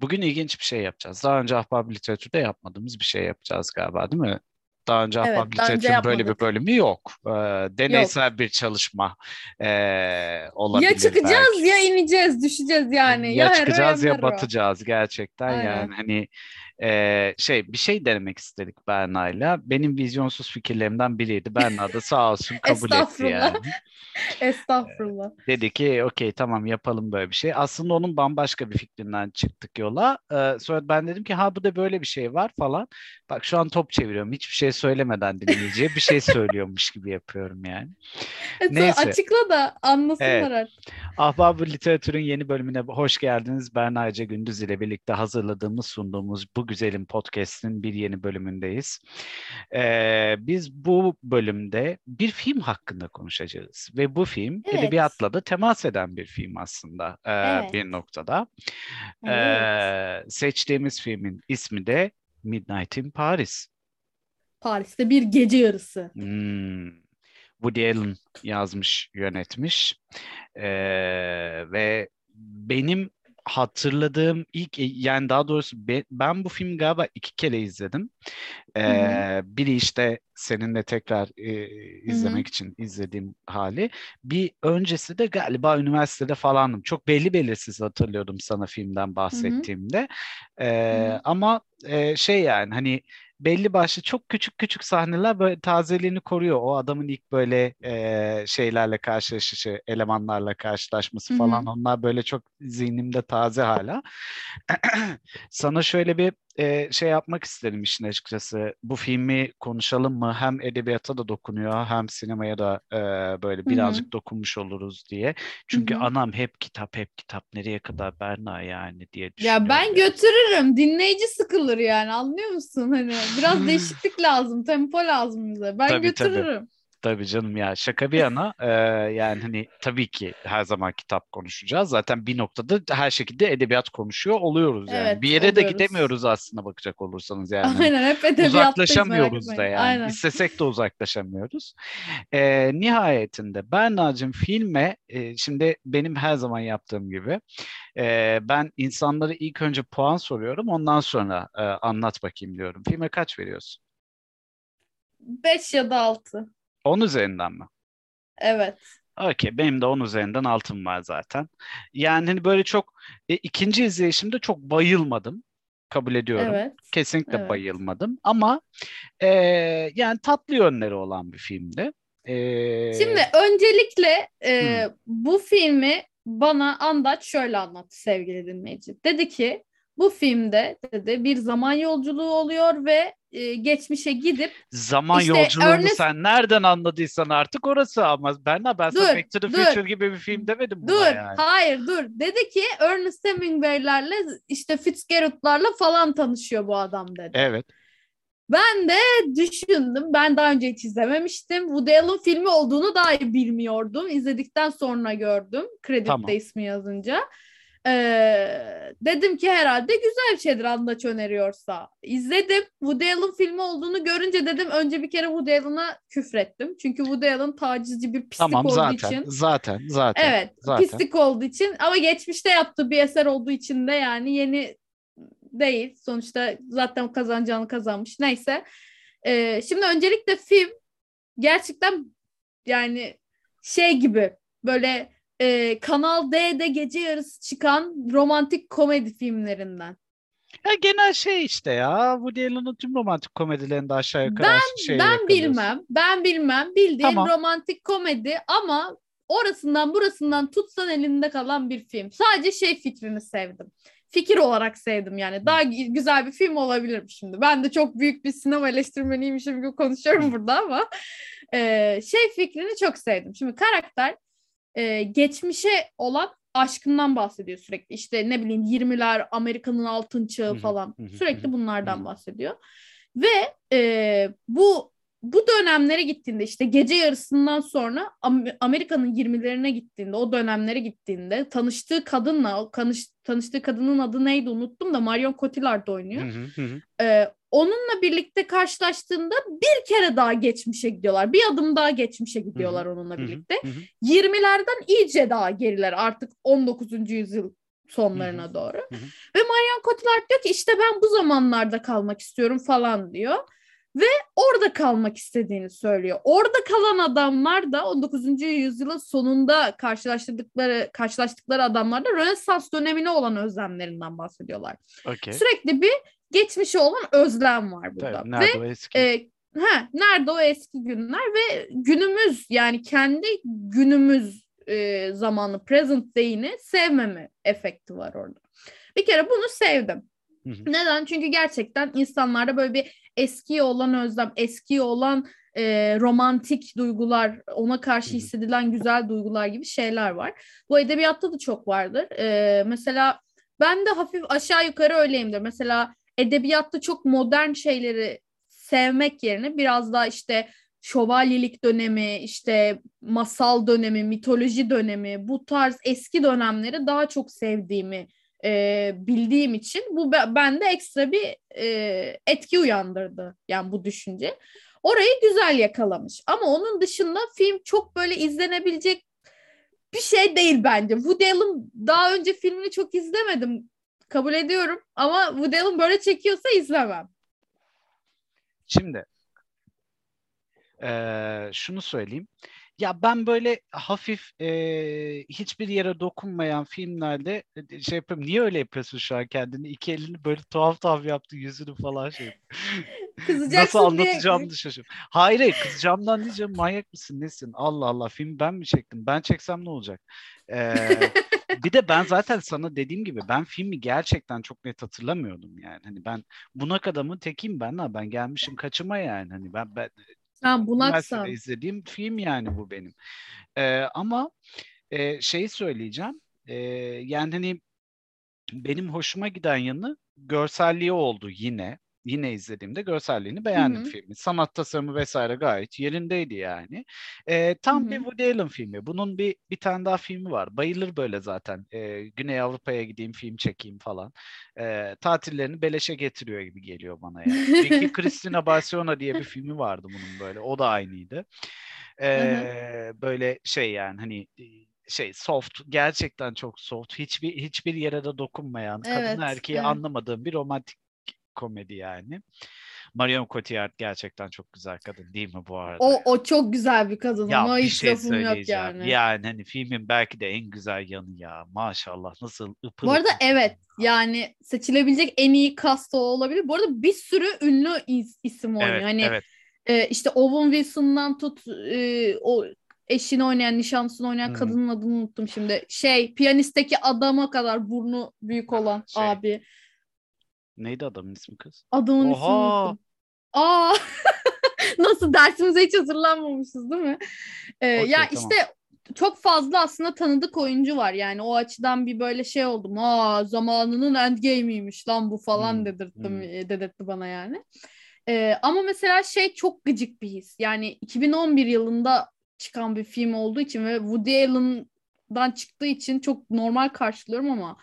Bugün ilginç bir şey yapacağız. Daha önce ahbap literatürde yapmadığımız bir şey yapacağız galiba değil mi? Daha önce Evet, ahbap literatürün böyle bir bölümü yok. Ee, deneysel bir çalışma ee, olabilir Ya çıkacağız belki. ya ineceğiz, düşeceğiz yani. Ya hero çıkacağız ya batacağız gerçekten Aynen. yani hani e, şey bir şey denemek istedik Berna'yla. Benim vizyonsuz fikirlerimden biriydi. Berna da sağ olsun kabul etti yani. Estağfurullah. Dedi ki okey tamam yapalım böyle bir şey. Aslında onun bambaşka bir fikrinden çıktık yola. Ee, sonra ben dedim ki ha bu da böyle bir şey var falan. Bak şu an top çeviriyorum. Hiçbir şey söylemeden dinleyiciye bir şey söylüyormuş gibi yapıyorum yani. Evet, Neyse. açıkla da anlasınlar Evet. artık. Ahbab Literatür'ün yeni bölümüne hoş geldiniz. Berna Ece Gündüz ile birlikte hazırladığımız, sunduğumuz bu güzelim podcast'in bir yeni bölümündeyiz. Ee, biz bu bölümde bir film hakkında konuşacağız. Ve bu film Evet. edebiyatla da temas eden bir film aslında e, Evet. bir noktada. Evet. Ee, seçtiğimiz filmin ismi de Midnight in Paris. Paris'te bir gece yarısı. Hmm. Woody Allen yazmış, yönetmiş. Ee, ve benim hatırladığım ilk yani daha doğrusu be- ben bu filmi galiba iki kere izledim. Ee, biri işte seninle tekrar e, izlemek için izlediğim hali. Bir öncesi de galiba üniversitede falandım. Çok belli belirsiz hatırlıyordum sana filmden bahsettiğimde. Ee, ama e, şey yani hani belli başlı çok küçük küçük sahneler böyle tazeliğini koruyor. O adamın ilk böyle e, şeylerle karşılaşışı, elemanlarla karşılaşması falan onlar böyle çok zihnimde taze hala. Sana şöyle bir e, şey yapmak istedim işin açıkçası. Bu filmi konuşalım mı? Hem edebiyata da dokunuyor hem sinemaya da e, böyle birazcık dokunmuş oluruz diye. Çünkü hı. anam hep kitap hep kitap nereye kadar Berna yani diye Ya düşünüyorum. ben götürürüm. Dinleyici sıkılır yani anlıyor musun? Hani biraz değişiklik lazım, tempo lazım bize. Ben Tabii, tabii. götürürüm. Tabii canım ya şaka bir yana e, yani hani tabii ki her zaman kitap konuşacağız. Zaten bir noktada her şekilde edebiyat konuşuyor oluyoruz yani. Evet, bir yere de oluyoruz. gidemiyoruz aslında bakacak olursanız yani. Aynen hep edebiyattayız Uzaklaşamıyoruz da yani. Aynen. İstesek de uzaklaşamıyoruz. E, nihayetinde Berna'cığım filme e, şimdi benim her zaman yaptığım gibi e, ben insanlara ilk önce puan soruyorum ondan sonra e, anlat bakayım diyorum. Filme kaç veriyorsun? 5 ya da 6. 10 üzerinden mi? Evet. Okey, benim de 10 üzerinden altım var zaten. Yani hani böyle çok e, ikinci izleyişimde çok bayılmadım. Kabul ediyorum. Evet. Kesinlikle evet. bayılmadım. Ama e, yani tatlı yönleri olan bir filmdi. E, Şimdi öncelikle e, Hmm. bu filmi bana Andaç şöyle anlattı sevgili dinleyici. Dedi ki bu filmde dedi bir zaman yolculuğu oluyor ve e, geçmişe gidip zaman işte yolculuğunu Ernest- sen nereden anladıysan artık orası ama ben ben Dur, Back to the dur. Future gibi bir film demedim buna dur yani. hayır dur dedi ki Ernest Hemingway'lerle işte Fitzgerald'larla falan tanışıyor bu adam dedi. Evet. Ben de düşündüm. Ben daha önce hiç izlememiştim. Woody Allen filmi olduğunu dahi bilmiyordum. İzledikten sonra gördüm. Kreditte Tamam. ismi yazınca. Ee, dedim ki herhalde güzel bir şeydir Andaç öneriyorsa. İzledim. Woody Allen filmi olduğunu görünce dedim önce bir kere Woody Allen'a küfrettim. Çünkü Woody Allen tacizci bir pislik Tamam olduğu zaten. için. Zaten. Zaten. Evet, zaten. pislik olduğu için ama geçmişte yaptığı bir eser olduğu için de yani yeni değil. Sonuçta zaten kazanacağını kazanmış. Neyse. Ee, şimdi öncelikle film gerçekten yani şey gibi böyle e, Kanal D'de gece yarısı çıkan romantik komedi filmlerinden. Ya genel şey işte ya. Woody Allen'ın tüm romantik komedilerinde aşağı yukarı Ben şey ben bilmem. Ben bilmem. Bildiğin Tamam. romantik komedi ama orasından burasından tutsan elinde kalan bir film. Sadece şey fikrini sevdim. Fikir olarak sevdim yani. Daha gü- güzel bir film olabilir şimdi. Ben de çok büyük bir sinema eleştirmeniymişim gibi konuşuyorum burada ama e, şey fikrini çok sevdim. Şimdi karakter e, geçmişe olan aşkından bahsediyor sürekli. İşte ne bileyim 20'ler, Amerika'nın altın çağı falan. Sürekli bunlardan bahsediyor. Ve e, bu bu dönemlere gittiğinde işte gece yarısından sonra Am- Amerika'nın 20'lerine gittiğinde o dönemlere gittiğinde tanıştığı kadınla o tanış, tanıştığı kadının adı neydi unuttum da Marion Cotillard oynuyor. Hı hı, hı hı. Ee, onunla birlikte karşılaştığında bir kere daha geçmişe gidiyorlar. Bir adım daha geçmişe gidiyorlar onunla Hı hı, birlikte. hı hı. 20'lerden iyice daha geriler artık 19. yüzyıl sonlarına doğru. hı. Ve Marion Cotillard diyor ki işte ben bu zamanlarda kalmak istiyorum falan diyor. Ve orada kalmak istediğini söylüyor. Orada kalan adamlar da 19. yüzyılın sonunda karşılaştıkları karşılaştıkları adamlar da Rönesans dönemine olan özlemlerinden bahsediyorlar. Okey. Sürekli bir geçmişe olan özlem var burada. Tabii, nerede Ve o eski? e, ha, nerede o eski günler ve günümüz yani kendi günümüz e, zamanı present day'ini sevmeme efekti var orada. Bir kere bunu sevdim. Hı hı. Neden? Çünkü gerçekten insanlarda böyle bir eskiye olan özlem, eskiye olan e, romantik duygular, ona karşı hissedilen güzel duygular gibi şeyler var. Bu edebiyatta da çok vardır. E, mesela ben de hafif aşağı yukarı öyleyimdir. Mesela edebiyatta çok modern şeyleri sevmek yerine biraz daha işte şövalyelik dönemi, işte masal dönemi, mitoloji dönemi, bu tarz eski dönemleri daha çok sevdiğimi e, bildiğim için bu be- bende ekstra bir e, etki uyandırdı yani bu düşünce. Orayı güzel yakalamış ama onun dışında film çok böyle izlenebilecek bir şey değil bence. Woody Allen daha önce filmini çok izlemedim kabul ediyorum ama Woody Allen böyle çekiyorsa izlemem. Şimdi eee, şunu söyleyeyim. Ya ben böyle hafif eee, hiçbir yere dokunmayan filmlerde e, şey yapıyorum. Niye öyle yapıyorsun şu an kendini? İki elini böyle tuhaf tuhaf yaptı yüzünü falan şey. Kızacaksın Nasıl diye- anlatacağımı da şaşırıyorum. Hayır hayır kızacağımdan diyeceğim manyak mısın nesin? Allah Allah film ben mi çektim? Ben çeksem ne olacak? Eee, bir de ben zaten sana dediğim gibi ben filmi gerçekten çok net hatırlamıyordum yani. Hani ben bunak adamın tekiyim ben ha ben gelmişim kaçıma yani. Hani ben, ben Sen bunaksan. izlediğim film yani bu benim. Ee, ama e, şeyi söyleyeceğim. Ee, yani hani benim hoşuma giden yanı görselliği oldu yine. Yine izlediğimde görselliğini beğendim Hı hı. filmin. Sanat tasarımı vesaire gayet yerindeydi yani. Ee, tam Hı bir. Woody Allen filmi. Bunun bir bir tane daha filmi var. Bayılır böyle zaten. Ee, Güney Avrupa'ya gideyim film çekeyim falan. Ee, tatillerini beleşe getiriyor gibi geliyor bana yani. Vicky Cristina Barcelona diye bir filmi vardı bunun böyle. O da aynıydı. Ee, böyle şey yani hani e, şey soft gerçekten çok soft hiçbir hiçbir yere de dokunmayan Evet, kadın erkeği evet. anlamadığım bir romantik komedi yani. Marion Cotillard gerçekten çok güzel kadın değil mi bu arada? O, o çok güzel bir kadın ya ama bir hiç şey lafım yok yani. Yani hani filmin belki de en güzel yanı ya. Maşallah nasıl ıpır Bu arada ıpır evet yani seçilebilecek en iyi cast o olabilir. Bu arada bir sürü ünlü is- isim oynuyor. Evet, hani evet. e, işte Owen Wilson'dan tut e, o eşini oynayan, nişanlısını oynayan Hı. kadının adını unuttum şimdi. Şey piyanistteki adama kadar burnu büyük olan Şey, abi. Neydi adamın ismi kız? Adamın Oha! unuttum. Aa nasıl dersimize hiç hazırlanmamışız değil mi? Ee, Okey, ya tamam. işte çok fazla aslında tanıdık oyuncu var yani o açıdan bir böyle şey oldum. Aa zamanının endgame'iymiş lan bu falan Hmm, dedirttim hmm. e, dedirtti bana yani. Ee, ama mesela şey çok gıcık bir his. Yani 2011 yılında çıkan bir film olduğu için ve Woody Allen'dan çıktığı için çok normal karşılıyorum ama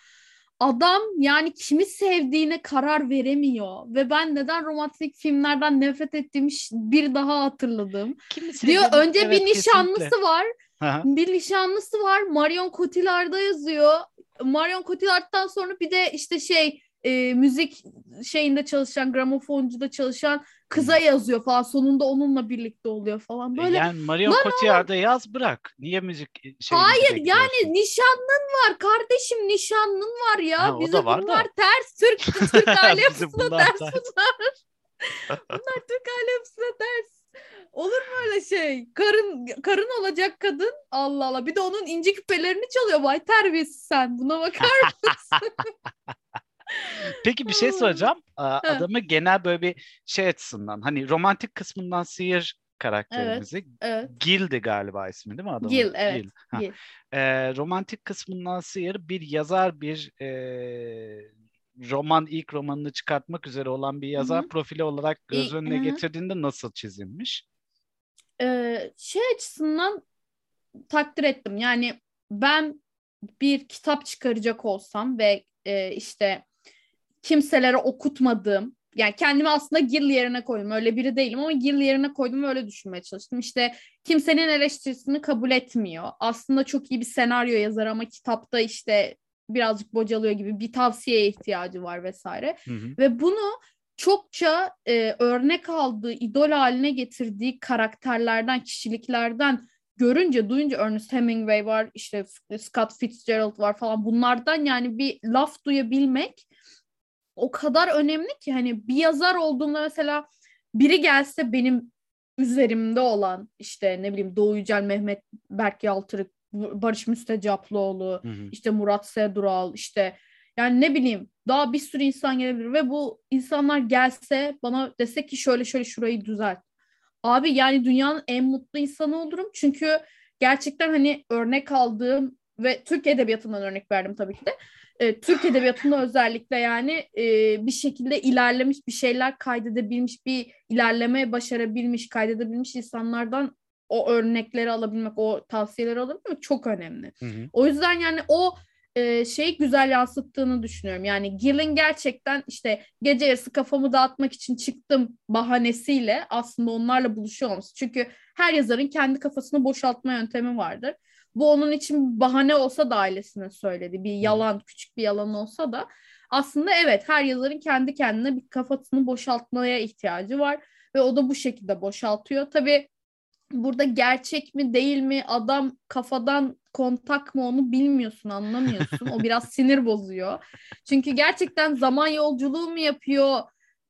adam yani kimi sevdiğine karar veremiyor ve ben neden romantik filmlerden nefret ettiğimi bir daha hatırladım. Kimi Diyor sevdiğini- önce evet, bir nişanlısı kesinlikle. var. Hı. Bir nişanlısı var. Marion Cotillard'da yazıyor. Marion Cotillard'dan sonra bir de işte şey e, müzik şeyinde çalışan, gramofoncuda çalışan kıza yazıyor falan. Sonunda onunla birlikte oluyor falan. Böyle Yani Marion Lan Cotillard'a yaz bırak. Niye müzik şeyini Hayır bekliyorsun? yani nişanlın var kardeşim nişanlın var ya. Ha, Bize var da. bunlar ters. Türk, Türk aile yapısına bunlar ters. bunlar. bunlar Türk aile yapısına ters. Olur mu öyle şey? Karın karın olacak kadın. Allah Allah. Bir de onun inci küpelerini çalıyor. Vay terbiyesiz sen. Buna bakar mısın? Peki bir şey soracağım. Adamı genel böyle bir şey açısından hani romantik kısmından sıyır karakterimizi. evet. Gil'di galiba ismi değil mi adamın? Gil, evet, Gil. Ha. Gil. Ee, romantik kısmından sıyır bir yazar bir e, roman ilk romanını çıkartmak üzere olan bir yazar hı. profili olarak göz önüne hı hı. getirdiğinde nasıl çizilmiş? Ee, şey açısından takdir ettim. Yani ben bir kitap çıkaracak olsam ve e, işte kimselere okutmadığım yani kendimi aslında Gil yerine koydum. Öyle biri değilim ama Gil yerine koydum ve öyle düşünmeye çalıştım. İşte kimsenin eleştirisini kabul etmiyor. Aslında çok iyi bir senaryo yazar ama kitapta işte birazcık bocalıyor gibi bir tavsiyeye ihtiyacı var vesaire. Hı hı. Ve bunu çokça e, örnek aldığı, idol haline getirdiği karakterlerden, kişiliklerden görünce, duyunca Ernest Hemingway var, işte Scott Fitzgerald var falan bunlardan yani bir laf duyabilmek o kadar önemli ki hani bir yazar olduğumda mesela biri gelse benim üzerimde olan işte ne bileyim Doğu Yücel, Mehmet Berk Yaltırık, Barış Müstecaplıoğlu, Hı hı. işte Murat Sedural, işte yani ne bileyim daha bir sürü insan gelebilir ve bu insanlar gelse bana dese ki şöyle şöyle şurayı düzelt. Abi yani dünyanın en mutlu insanı olurum. Çünkü gerçekten hani örnek aldığım ve Türk Edebiyatı'ndan örnek verdim tabii ki de. E, Türk Edebiyatı'nda özellikle yani e, bir şekilde ilerlemiş bir şeyler kaydedebilmiş, bir ilerleme başarabilmiş, kaydedebilmiş insanlardan o örnekleri alabilmek, o tavsiyeleri alabilmek çok önemli. Hı hı. O yüzden yani o e, şeyi güzel yansıttığını düşünüyorum. Yani Gil'in gerçekten işte gece yarısı kafamı dağıtmak için çıktım bahanesiyle aslında onlarla buluşuyor olması. Çünkü her yazarın kendi kafasını boşaltma yöntemi vardır. Bu onun için bahane olsa da ailesine söyledi. Bir yalan, küçük bir yalan olsa da aslında evet her yazarın kendi kendine bir kafasını boşaltmaya ihtiyacı var ve o da bu şekilde boşaltıyor. Tabii burada gerçek mi değil mi adam kafadan kontak mı onu bilmiyorsun anlamıyorsun. O biraz sinir bozuyor. Çünkü gerçekten zaman yolculuğu mu yapıyor?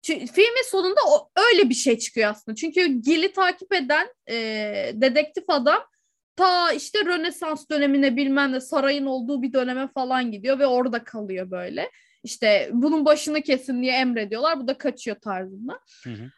Çünkü filmin sonunda o öyle bir şey çıkıyor aslında. Çünkü Gil'i takip eden e, dedektif adam ta işte Rönesans dönemine bilmem ne sarayın olduğu bir döneme falan gidiyor ve orada kalıyor böyle. İşte bunun başını kesin diye emrediyorlar. Bu da kaçıyor tarzında. Hı hı.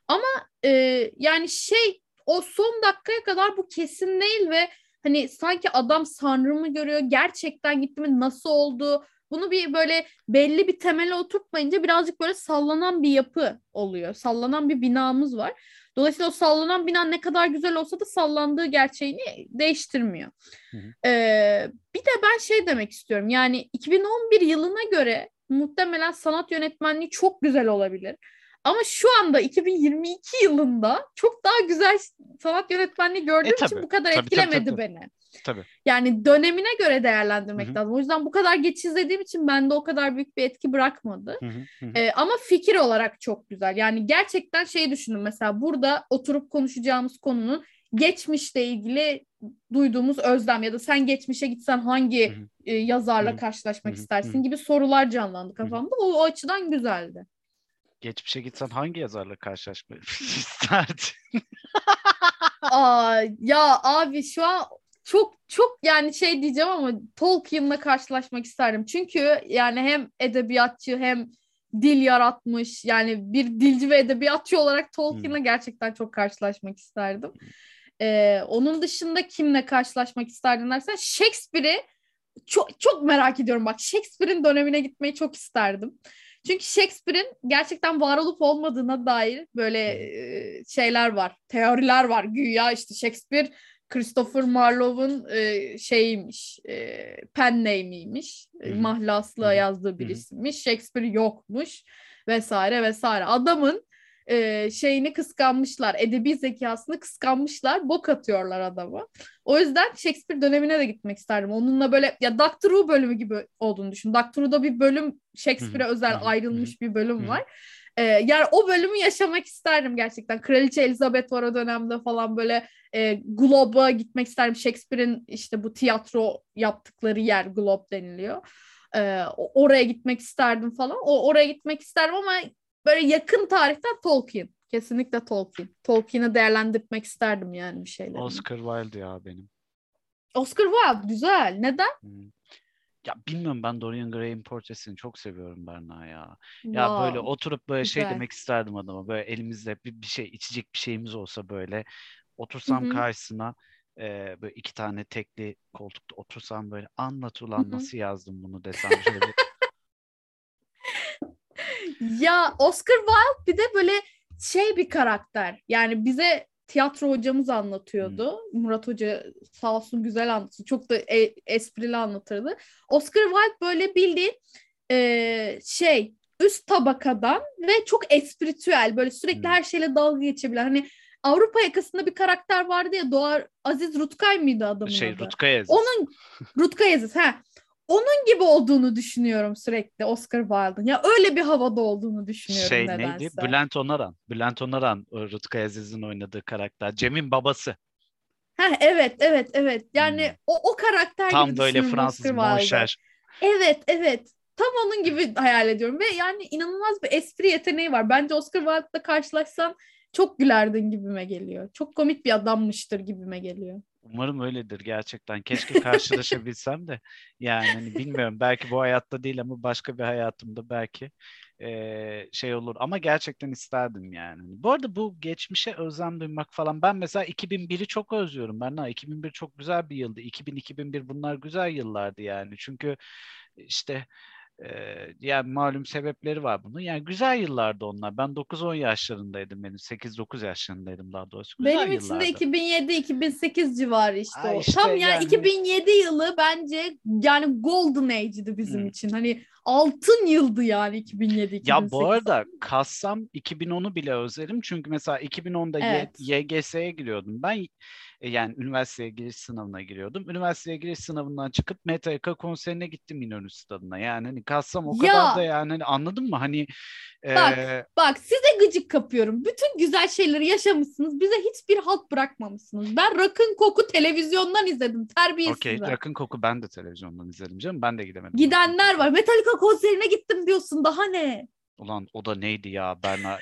e, yani şey o son dakikaya kadar bu kesin değil ve hani sanki adam sanrı mı görüyor gerçekten gitti mi nasıl oldu bunu bir böyle belli bir temele oturtmayınca birazcık böyle sallanan bir yapı oluyor. Sallanan bir binamız var. Dolayısıyla o sallanan bina ne kadar güzel olsa da sallandığı gerçeğini değiştirmiyor. Hı hı. Ee, bir de ben şey demek istiyorum. Yani 2011 yılına göre muhtemelen sanat yönetmenliği çok güzel olabilir. Ama şu anda 2022 yılında çok daha güzel sanat yönetmenliği gördüğüm E, tabii. için bu kadar Tabii, etkilemedi tabii, tabii. beni. Tabii. Yani dönemine göre değerlendirmek Hı hı. lazım. O yüzden bu kadar geç izlediğim için bende o kadar büyük bir etki bırakmadı. Ee, ama fikir olarak çok güzel. Yani gerçekten şeyi düşünün mesela burada oturup konuşacağımız konunun geçmişle ilgili duyduğumuz özlem ya da sen geçmişe gitsen hangi Hı hı. e, yazarla Hı hı. karşılaşmak Hı hı. istersin gibi sorular canlandı kafamda. O, o açıdan güzeldi. Geçmişe gitsen hangi yazarla karşılaşmayı isterdin? Aa, ya abi şu an çok çok yani şey diyeceğim ama Tolkien'la karşılaşmak isterdim. Çünkü yani hem edebiyatçı hem dil yaratmış yani bir dilci ve edebiyatçı olarak Tolkien'la gerçekten çok karşılaşmak isterdim. Ee, onun dışında kimle karşılaşmak isterdin dersen Shakespeare'i çok çok merak ediyorum bak Shakespeare'in dönemine gitmeyi çok isterdim. Çünkü Shakespeare'in gerçekten var olup olmadığına dair böyle e, şeyler var, teoriler var. Güya işte Shakespeare Christopher Marlowe'un e, şeyiymiş, e, pen name'iymiş. E, mahlasla yazdığı birisiymiş. Shakespeare yokmuş vesaire vesaire. Adamın e, şeyini kıskanmışlar, edebi zekasını kıskanmışlar, bok atıyorlar adama. O yüzden Shakespeare dönemine de gitmek isterdim. Onunla böyle ya Doctor Who bölümü gibi olduğunu düşün. Doctor Who'da bir bölüm Shakespeare'e özel ayrılmış bir bölüm var. Ee, yani o bölümü yaşamak isterdim gerçekten. Kraliçe Elizabeth var o dönemde falan böyle e, Globe'a gitmek isterdim. Shakespeare'in işte bu tiyatro yaptıkları yer Globe deniliyor. O- oraya gitmek isterdim falan. O oraya gitmek isterdim ama böyle yakın tarihten Tolkien. Kesinlikle Tolkien. Tolkien'i değerlendirmek isterdim yani bir şeyler. Oscar Wilde ya benim. Oscar Wilde güzel. Neden? Hmm. Ya bilmiyorum ben Dorian Gray'in portresini çok seviyorum Berna ya. Ya böyle oturup böyle şey güzel. demek isterdim adama. Böyle elimizde bir, bir şey içecek bir şeyimiz olsa böyle otursam Hı hı. karşısına e, böyle iki tane tekli koltukta otursam böyle anlat ulan hı. nasıl yazdım bunu desem şöyle Ya Oscar Wilde bir de böyle şey bir karakter. Yani bize tiyatro hocamız anlatıyordu. Murat Hoca sağ olsun güzel anlatıyor. Çok da e- esprili anlatırdı. Oscar Wilde böyle bildiğin e, şey üst tabakadan ve çok espritüel böyle sürekli Hmm. her şeyle dalga geçebilen. Hani Avrupa yakasında bir karakter vardı ya Doğar Aziz Rutkay mıydı adamın şey adı? Rutkay Aziz. Onun Rutkay Aziz ha. Onun gibi olduğunu düşünüyorum sürekli Oscar Wilde'ın. Ya öyle bir havada olduğunu düşünüyorum Şey nedense. neydi? Bülent Onaran. Bülent Onaran o Rutkay Aziz'in oynadığı karakter. Cem'in babası. Heh, evet evet evet. Yani Hmm. o o karakter Tam gibi böyle düşünüyorum Fransız monşer. Evet evet. Tam onun gibi hayal ediyorum ve yani inanılmaz bir espri yeteneği var. Bence Oscar Wilde'la karşılaşsan çok gülerdin gibime geliyor. Çok komik bir adammıştır gibime geliyor. Umarım öyledir gerçekten. Keşke karşılaşabilsem de. Yani hani bilmiyorum belki bu hayatta değil ama başka bir hayatımda belki eee, şey olur. Ama gerçekten isterdim yani. Bu arada bu geçmişe özlem duymak falan. Ben mesela 2001'i çok özlüyorum. Ben ha 2001 çok güzel bir yıldı. 2000-2001 bunlar güzel yıllardı yani. Çünkü işte eee, yani malum sebepleri var bunun. Yani güzel yıllardı onlar. Ben 9-10 yaşlarındaydım benim. 8-9 yaşlarındaydım daha doğrusu. Güzel Benim için de yıllardı. 2007-2008 civarı işte Ha, o. işte Tam yani, yani- 2007 yılı bence yani golden age'di bizim Hı. için. Hani altın yıldı yani 2007-2008. Ya bu arada kassam 2010'u bile özlerim. Çünkü mesela 2010'da Y- Evet. YGS'ye giriyordum. Ben e, yani üniversiteye giriş sınavına giriyordum. Üniversiteye giriş sınavından çıkıp Metallica konserine gittim İnönü Stadı'na. Yani hani kassam o Ya. kadar da yani hani anladın mı? Hani Bak, e, Bak size gıcık kapıyorum. Bütün güzel şeyleri yaşamışsınız. Bize hiçbir halt bırakmamışsınız. Ben Rock'ın Koku televizyondan izledim. Terbiyesizler. okey Rock'ın Koku ben de televizyondan izledim canım. Ben de gidemedim. Gidenler var. Metallica konserine gittim diyorsun. Daha ne? Ulan o da neydi ya Berna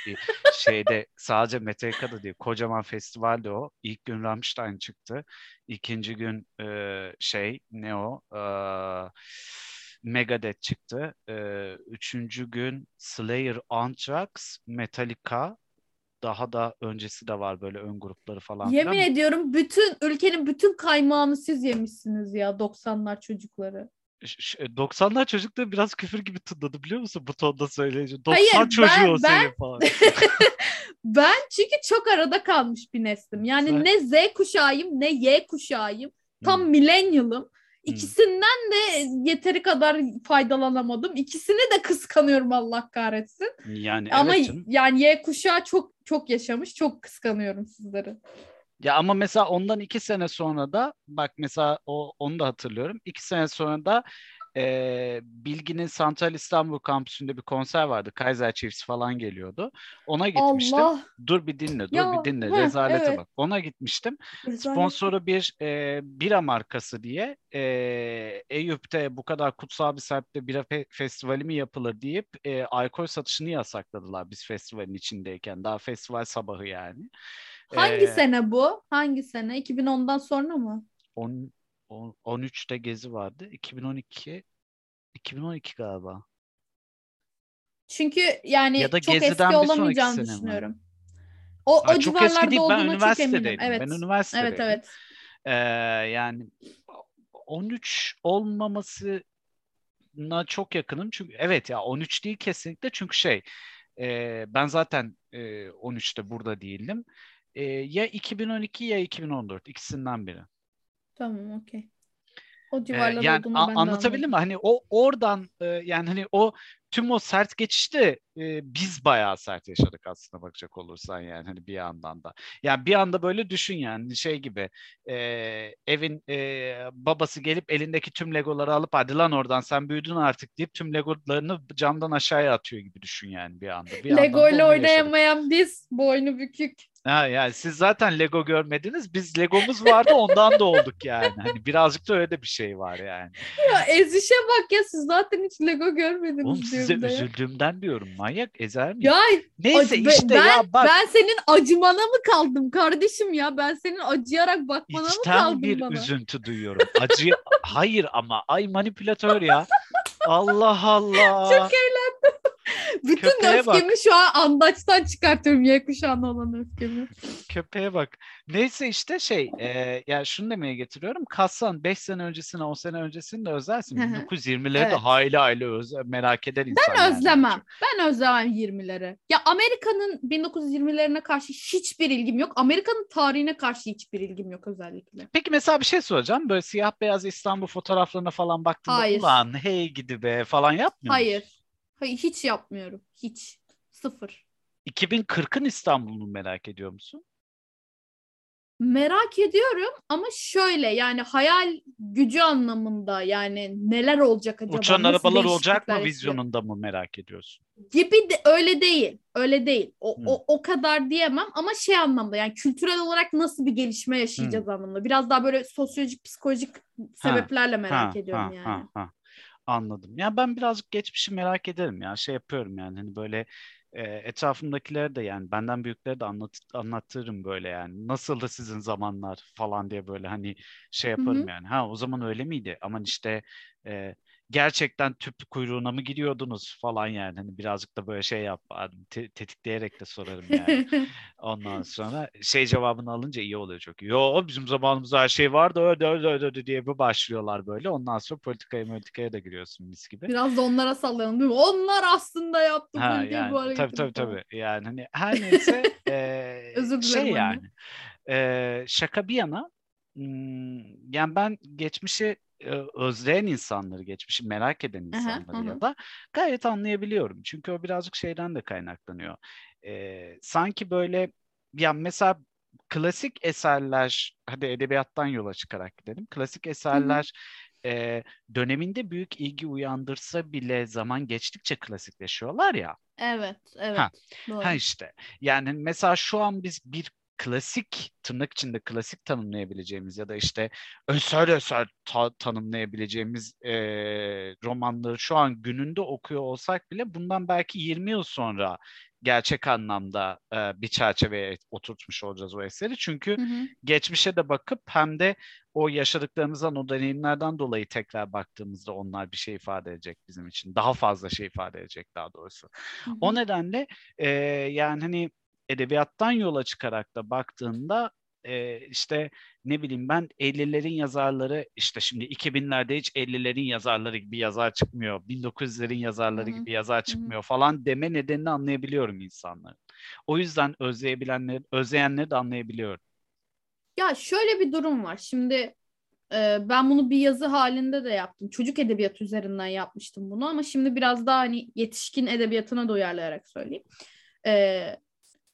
şeyde sadece Metallica'da değil kocaman festivalde o. İlk gün Rammstein çıktı. İkinci gün e, şey ne o e, Megadeth çıktı. E, üçüncü gün Slayer, Anthrax, Metallica daha da öncesi de var böyle ön grupları falan Yemin ediyorum bütün ülkenin bütün kaymağını siz yemişsiniz ya 90'lar çocukları. Ş- ş- 90'lar çocukluğu biraz küfür gibi tınladı biliyor musun bu tonda söyleyince. 90 Hayır, çocuğu ben- o ben- senin falan. Ben çünkü çok arada kalmış bir neslim. Yani Sen- ne Z kuşağıyım ne Y kuşağıyım. Tam Hmm. millennial'ım. İkisinden de yeteri kadar faydalanamadım. İkisini de kıskanıyorum Allah kahretsin. Yani Ama evet canım. yani Y kuşağı çok çok yaşamış. Çok kıskanıyorum sizleri. Ya ama mesela ondan iki sene sonra da bak mesela o onu da hatırlıyorum. İki sene sonra da e, Bilgi'nin Santral İstanbul kampüsünde bir konser vardı. Kaiser Chiefs falan geliyordu. Ona gitmiştim. Allah. Dur bir dinle, dur Ya, bir dinle. heh, Rezalete evet. bak. Ona gitmiştim. Rezalet. Sponsoru bir e, bira markası diye e, Eyüp'te bu kadar kutsal bir semtte bira fe- festivali mi yapılır deyip e, alkol satışını yasakladılar biz festivalin içindeyken. Daha festival sabahı yani. Hangi E, sene bu? Hangi sene? 2010'dan sonra mı? 10, 10 13'te gezi vardı. 2012 2012 galiba. Çünkü yani Ya da çok eski olamayacağını mi? düşünüyorum. O, Ha, o çok eski değil. Ben üniversitedeydim. Evet. Ben üniversitedeydim. Evet evet. Ee, yani 13 olmamasına çok yakınım. Çünkü evet ya 13 değil kesinlikle. Çünkü şey e, ben zaten e, 13'te burada değildim. E, ya 2012 ya 2014 ikisinden biri. Tamam okey. O Ee, civarlarda yani olduğunu ben anlatabildim mi? Hani o oradan e, yani hani o tüm o sert geçişte e, biz bayağı sert yaşadık aslında bakacak olursan yani hani bir yandan da. Yani bir anda böyle düşün yani şey gibi e, evin e, babası gelip elindeki tüm legoları alıp hadi lan oradan sen büyüdün artık deyip tüm legolarını camdan aşağıya atıyor gibi düşün yani bir anda. Bir Lego ile yaşadık. oynayamayan biz boynu bükük. Ha, yani siz zaten Lego görmediniz. Biz Legomuz vardı ondan da olduk yani. Hani birazcık da öyle de bir şey var yani. Ya ezişe bak ya siz zaten hiç Lego görmediniz Oğlum size üzüldüğümden diyorum. Manyak ezer miyim? Ya Neyse be- işte ben, ya bak ben senin acımana mı kaldım kardeşim ya? Ben senin acıyarak bakmana mı içten kaldım bir bana? üzüntü duyuyorum. Acı hayır ama ay manipülatör ya. Allah Allah. Çok eğlendim. Bütün Köpeğe bak. öfkemi şu an andaçtan çıkartıyorum Y kuşağına olan öfkemi. Köpeğe bak. Neyse işte şey e, ya şunu demeye getiriyorum. Kassan 5 sene öncesine 10 sene öncesini de özlersin. Hı hı. 1920'leri de Evet. hayli hayli öz merak eder insan. Ben yani. özlemem. Ben özlemem 20'leri. Ya Amerika'nın 1920'lerine karşı hiçbir ilgim yok. Amerika'nın tarihine karşı hiçbir ilgim yok özellikle. Peki mesela bir şey soracağım. Böyle siyah beyaz İstanbul fotoğraflarına falan baktığında Hayır. ulan hey gidi be falan yapmıyor musun? Hayır. Hayır hiç yapmıyorum. Hiç. Sıfır. 2040'ın İstanbul'unu merak ediyor musun? Merak ediyorum ama şöyle yani hayal gücü anlamında yani neler olacak acaba? Uçan Nasıl arabalar olacak mı vizyonunda mı merak ediyorsun? Gibi de öyle değil. Öyle değil. O, Hmm. o, o kadar diyemem ama şey anlamda yani kültürel olarak nasıl bir gelişme yaşayacağız anlamında. Biraz daha böyle sosyolojik, psikolojik sebeplerle merak Ha, ediyorum ha, yani. ha, ha. Anladım. Ya ben birazcık geçmişi merak ederim ya. Şey yapıyorum yani hani böyle e, etrafımdakilere de yani benden büyüklere de anlat, anlatırım böyle yani. Nasıldı sizin zamanlar falan diye böyle hani şey Hı yaparım hı. yani. Ha o zaman öyle miydi? Aman işte e, gerçekten tüp kuyruğuna mı giriyordunuz falan yani. Hani birazcık da böyle şey yaparım. te- tetikleyerek de sorarım yani. Ondan sonra şey cevabını alınca iyi oluyor çok. Yo bizim zamanımızda her şey vardı öyle öyle öyle öyle diye bir başlıyorlar böyle. Ondan sonra politikaya politikaya da giriyorsun mis gibi. Biraz da onlara sallayalım değil mi? Onlar aslında yaptı Ha bu diye yani bu hareketi tabii tabii tabii. Yani hani her neyse eee, Özür şey dilerim anne. yani eee, şaka bir yana yani ben geçmişi e, özleyen insanları, geçmişi merak eden insanları ya da gayet anlayabiliyorum. Çünkü o birazcık şeyden de kaynaklanıyor. Eee, sanki böyle ya mesela klasik eserler, hadi edebiyattan yola çıkarak gidelim. Klasik eserler e, döneminde büyük ilgi uyandırsa bile zaman geçtikçe klasikleşiyorlar ya. Evet, evet. Ha, Doğru. Ha işte. Yani mesela şu an biz bir klasik tırnak içinde klasik tanımlayabileceğimiz ya da işte özel özel ta- tanımlayabileceğimiz e, romanları şu an gününde okuyor olsak bile bundan belki 20 yıl sonra gerçek anlamda e, bir çerçeveye oturtmuş olacağız o eseri. Çünkü Hı hı. geçmişe de bakıp hem de o yaşadıklarımızdan, o deneyimlerden dolayı tekrar baktığımızda onlar bir şey ifade edecek bizim için. Daha fazla şey ifade edecek daha doğrusu. Hı hı. O nedenle e, yani hani edebiyattan yola çıkarak da baktığında e, işte ne bileyim ben 50'lerin yazarları işte şimdi 2000'lerde hiç 50'lerin yazarları gibi yazar çıkmıyor. 1900'lerin yazarları Hı hı. gibi yazar çıkmıyor falan deme nedenini anlayabiliyorum insanların. O yüzden özleyebilenleri, özleyenleri de anlayabiliyorum. Ya şöyle bir durum var. Şimdi e, ben bunu bir yazı halinde de yaptım. Çocuk edebiyatı üzerinden yapmıştım bunu ama şimdi biraz daha hani yetişkin edebiyatına da uyarlayarak söyleyeyim. E,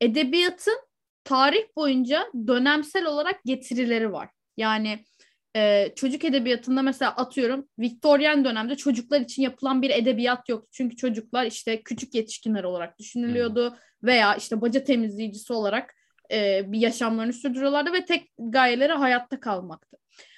edebiyatın tarih boyunca dönemsel olarak getirileri var. Yani e, çocuk edebiyatında mesela atıyorum Viktoryen dönemde çocuklar için yapılan bir edebiyat yoktu. Çünkü çocuklar işte küçük yetişkinler olarak düşünülüyordu veya işte baca temizleyicisi olarak e, bir yaşamlarını sürdürüyorlardı ve tek gayeleri hayatta kalmaktı.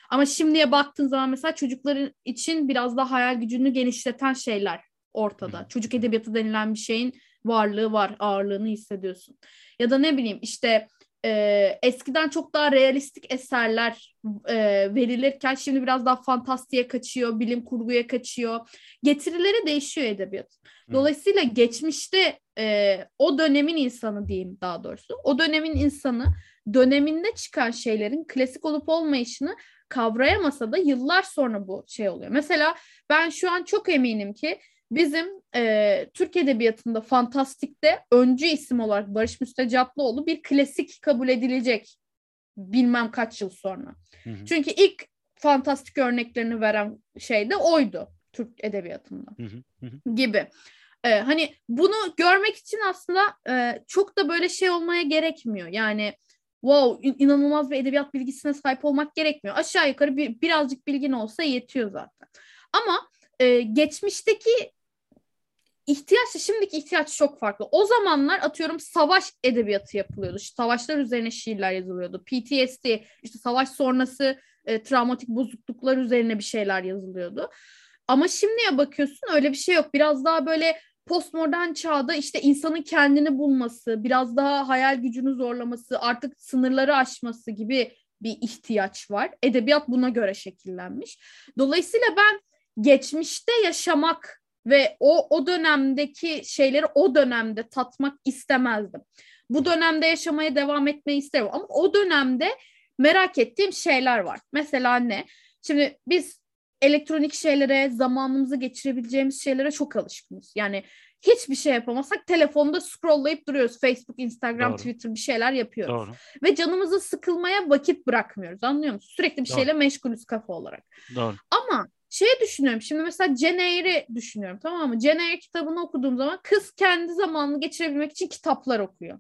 Ama şimdiye baktığın zaman mesela çocukların için biraz daha hayal gücünü genişleten şeyler ortada. Çocuk edebiyatı denilen bir şeyin varlığı var, ağırlığını hissediyorsun. Ya da ne bileyim işte e, eskiden çok daha realistik eserler e, verilirken şimdi biraz daha fantastiğe kaçıyor, bilim kurguya kaçıyor. Getirileri değişiyor edebiyat. Hı. Dolayısıyla geçmişte e, o dönemin insanı diyeyim daha doğrusu. O dönemin insanı döneminde çıkan şeylerin klasik olup olmayışını kavrayamasa da yıllar sonra bu şey oluyor. Mesela ben şu an çok eminim ki bizim e, Türk Edebiyatı'nda fantastikte öncü isim olarak Barış Müstecaplıoğlu bir klasik kabul edilecek bilmem kaç yıl sonra. Hı hı. Çünkü ilk fantastik örneklerini veren şey de oydu Türk Edebiyatı'nda Hı hı, gibi. Ee, hani bunu görmek için aslında e, çok da böyle şey olmaya gerekmiyor. Yani wow in- inanılmaz bir edebiyat bilgisine sahip olmak gerekmiyor. Aşağı yukarı bir, birazcık bilgin olsa yetiyor zaten. Ama e, geçmişteki ihtiyaçla şimdiki ihtiyaç çok farklı. O zamanlar atıyorum savaş edebiyatı yapılıyordu. İşte Savaşlar üzerine şiirler yazılıyordu. PTSD, işte savaş sonrası e, travmatik bozukluklar üzerine bir şeyler yazılıyordu. Ama şimdiye bakıyorsun öyle bir şey yok. Biraz daha böyle postmodern çağda işte insanın kendini bulması, biraz daha hayal gücünü zorlaması, artık sınırları aşması gibi bir ihtiyaç var. Edebiyat buna göre şekillenmiş. Dolayısıyla ben geçmişte yaşamak ve o o dönemdeki şeyleri o dönemde tatmak istemezdim. Bu dönemde yaşamaya devam etmeyi isterim ama o dönemde merak ettiğim şeyler var. Mesela ne? Şimdi biz elektronik şeylere, zamanımızı geçirebileceğimiz şeylere çok alışkınız. Yani hiçbir şey yapamasak telefonda scrolllayıp duruyoruz. Facebook, Instagram, Doğru. Twitter bir şeyler yapıyoruz. Doğru. Ve canımızı sıkılmaya vakit bırakmıyoruz. Anlıyor musun? Sürekli bir Doğru. şeyle meşgulüz kafa olarak. Doğru. Ama şey düşünüyorum şimdi mesela Jane Eyre'i düşünüyorum tamam mı? Jane Eyre kitabını okuduğum zaman kız kendi zamanını geçirebilmek için kitaplar okuyor.